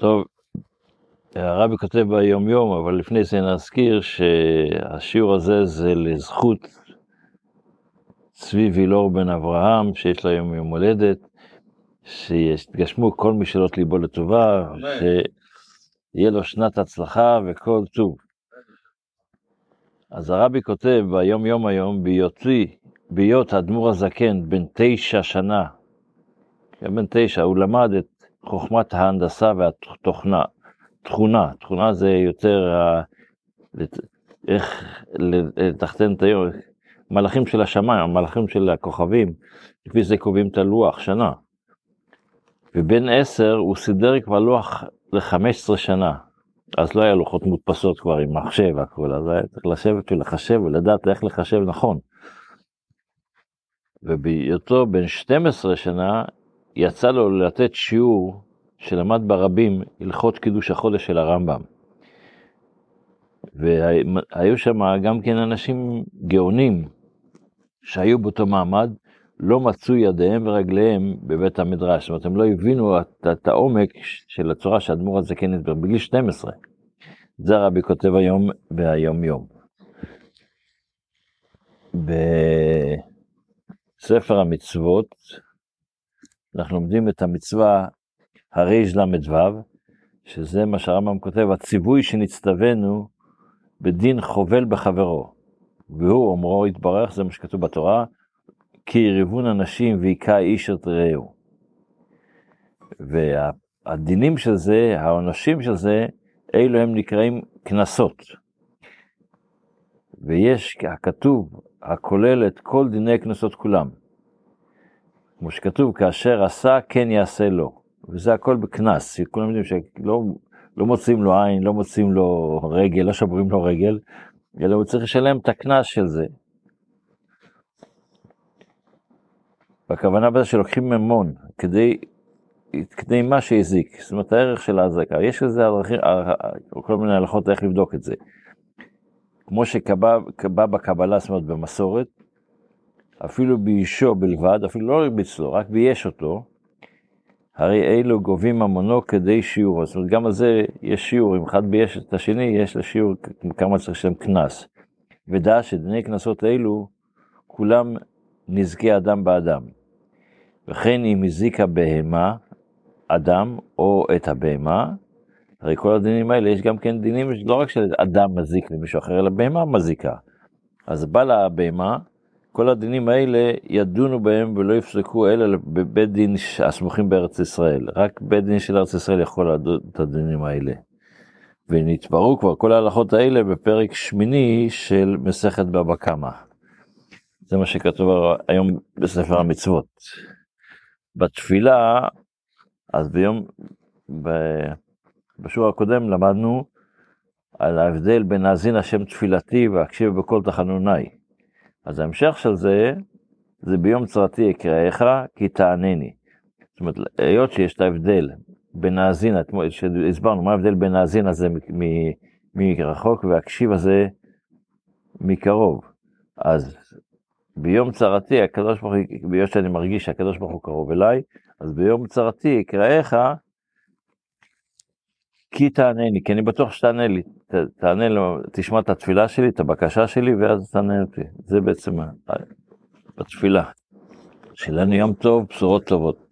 טוב, הרבי כותב ביום יום, אבל לפני זה נזכיר שהשיעור הזה זה לזכות צבי וילור בן אברהם, שיש לו היום יום הולדת, שיתגשמו כל משאלות ליבו לטובה, שיהיה לו שנת הצלחה וכל טוב. אז הרבי כותב ביום יום היום, בהיותי, בהיות האדמו"ר הזקן בן תשע שנה, בן תשע, הוא למד את חוכמת ההנדסה והתוכנה, תכונה, תכונה זה יותר איך לתחתן את היום, מלאכים של השמיים, המלאכים של הכוכבים, לפי זה קובעים את הלוח, שנה. ובן עשר הוא סידר כבר לוח ל-15 שנה, אז לא היה לוחות מודפסות כבר עם מחשב והכל, אז היה צריך לשבת ולחשב ולדעת איך לחשב נכון. ובהיותו בן 12 שנה, יצא לו לתת שיעור שלמד ברבים הלכות קידוש החודש של הרמב"ם. והיו שם גם כן אנשים גאונים שהיו באותו מעמד, לא מצאו ידיהם ורגליהם בבית המדרש, זאת אומרת הם לא הבינו את, את העומק של הצורה שהאדמו"ר הזה כן הסבר, בגיל 12. זה הרבי כותב היום והיום יום. בספר המצוות אנחנו לומדים את המצווה הרי"ל"ו, שזה מה שהרמב"ם כותב, הציווי שנצטווינו בדין חובל בחברו. והוא, אומרו יתברך, זה מה שכתוב בתורה, כי יריבון אנשים והיכה איש את רעהו. והדינים של זה, העונשים של זה, אלו הם נקראים קנסות. ויש הכתוב הכולל את כל דיני קנסות כולם. כמו שכתוב, כאשר עשה כן יעשה לו. וזה הכל בקנס, כולם יודעים שלא לא מוצאים לו עין, לא מוצאים לו רגל, לא שוברים לו רגל, אלא הוא צריך לשלם את הקנס של זה. בכוונה בזה שלוקחים ממון כדי, כדי מה שהזיק, זאת אומרת הערך של ההזקה, יש לזה כל מיני הלכות איך לבדוק את זה. כמו שקבע בקבלה, זאת אומרת במסורת, אפילו באישו בלבד, אפילו לא הרביץ לו, רק בייש אותו, הרי אלו גובים ממונו כדי שיעור, זאת אומרת גם על זה יש שיעור, אם אחד בייש את השני, יש לשיעור כמה צריך לשלם קנס. ודע שדיני קנסות אלו, כולם נזקי אדם באדם. וכן אם הזיקה בהמה, אדם או את הבהמה, הרי כל הדינים האלה יש גם כן דינים לא רק שאדם מזיק למישהו אחר, אלא בהמה מזיקה. אז בא לה הבהמה, כל הדינים האלה ידונו בהם ולא יפסקו אלא בבית דין הסמוכים בארץ ישראל. רק בית דין של ארץ ישראל יכול לדון את הדינים האלה. ונתבררו כבר כל ההלכות האלה בפרק שמיני של מסכת בבא קמא. זה מה שכתוב היום בספר המצוות. בתפילה, אז ביום, בשיעור הקודם למדנו על ההבדל בין להאזין השם תפילתי והקשיב בכל תחנוני. אז ההמשך של זה, זה ביום צרתי אקראיך כי תענני. זאת אומרת, היות שיש את ההבדל בין האזין, שהסברנו מה ההבדל בין האזין הזה מרחוק והקשיב הזה מקרוב. אז ביום צרתי, הקדוש ברוך הוא, ביות שאני מרגיש שהקדוש ברוך הוא קרוב אליי, אז ביום צרתי אקראיך כי תענה כי אני בטוח שתענה לי, ת, תענה לו, תשמע את התפילה שלי, את הבקשה שלי, ואז תענה אותי. זה בעצם בתפילה. שיהיה לנו יום טוב, בשורות טובות.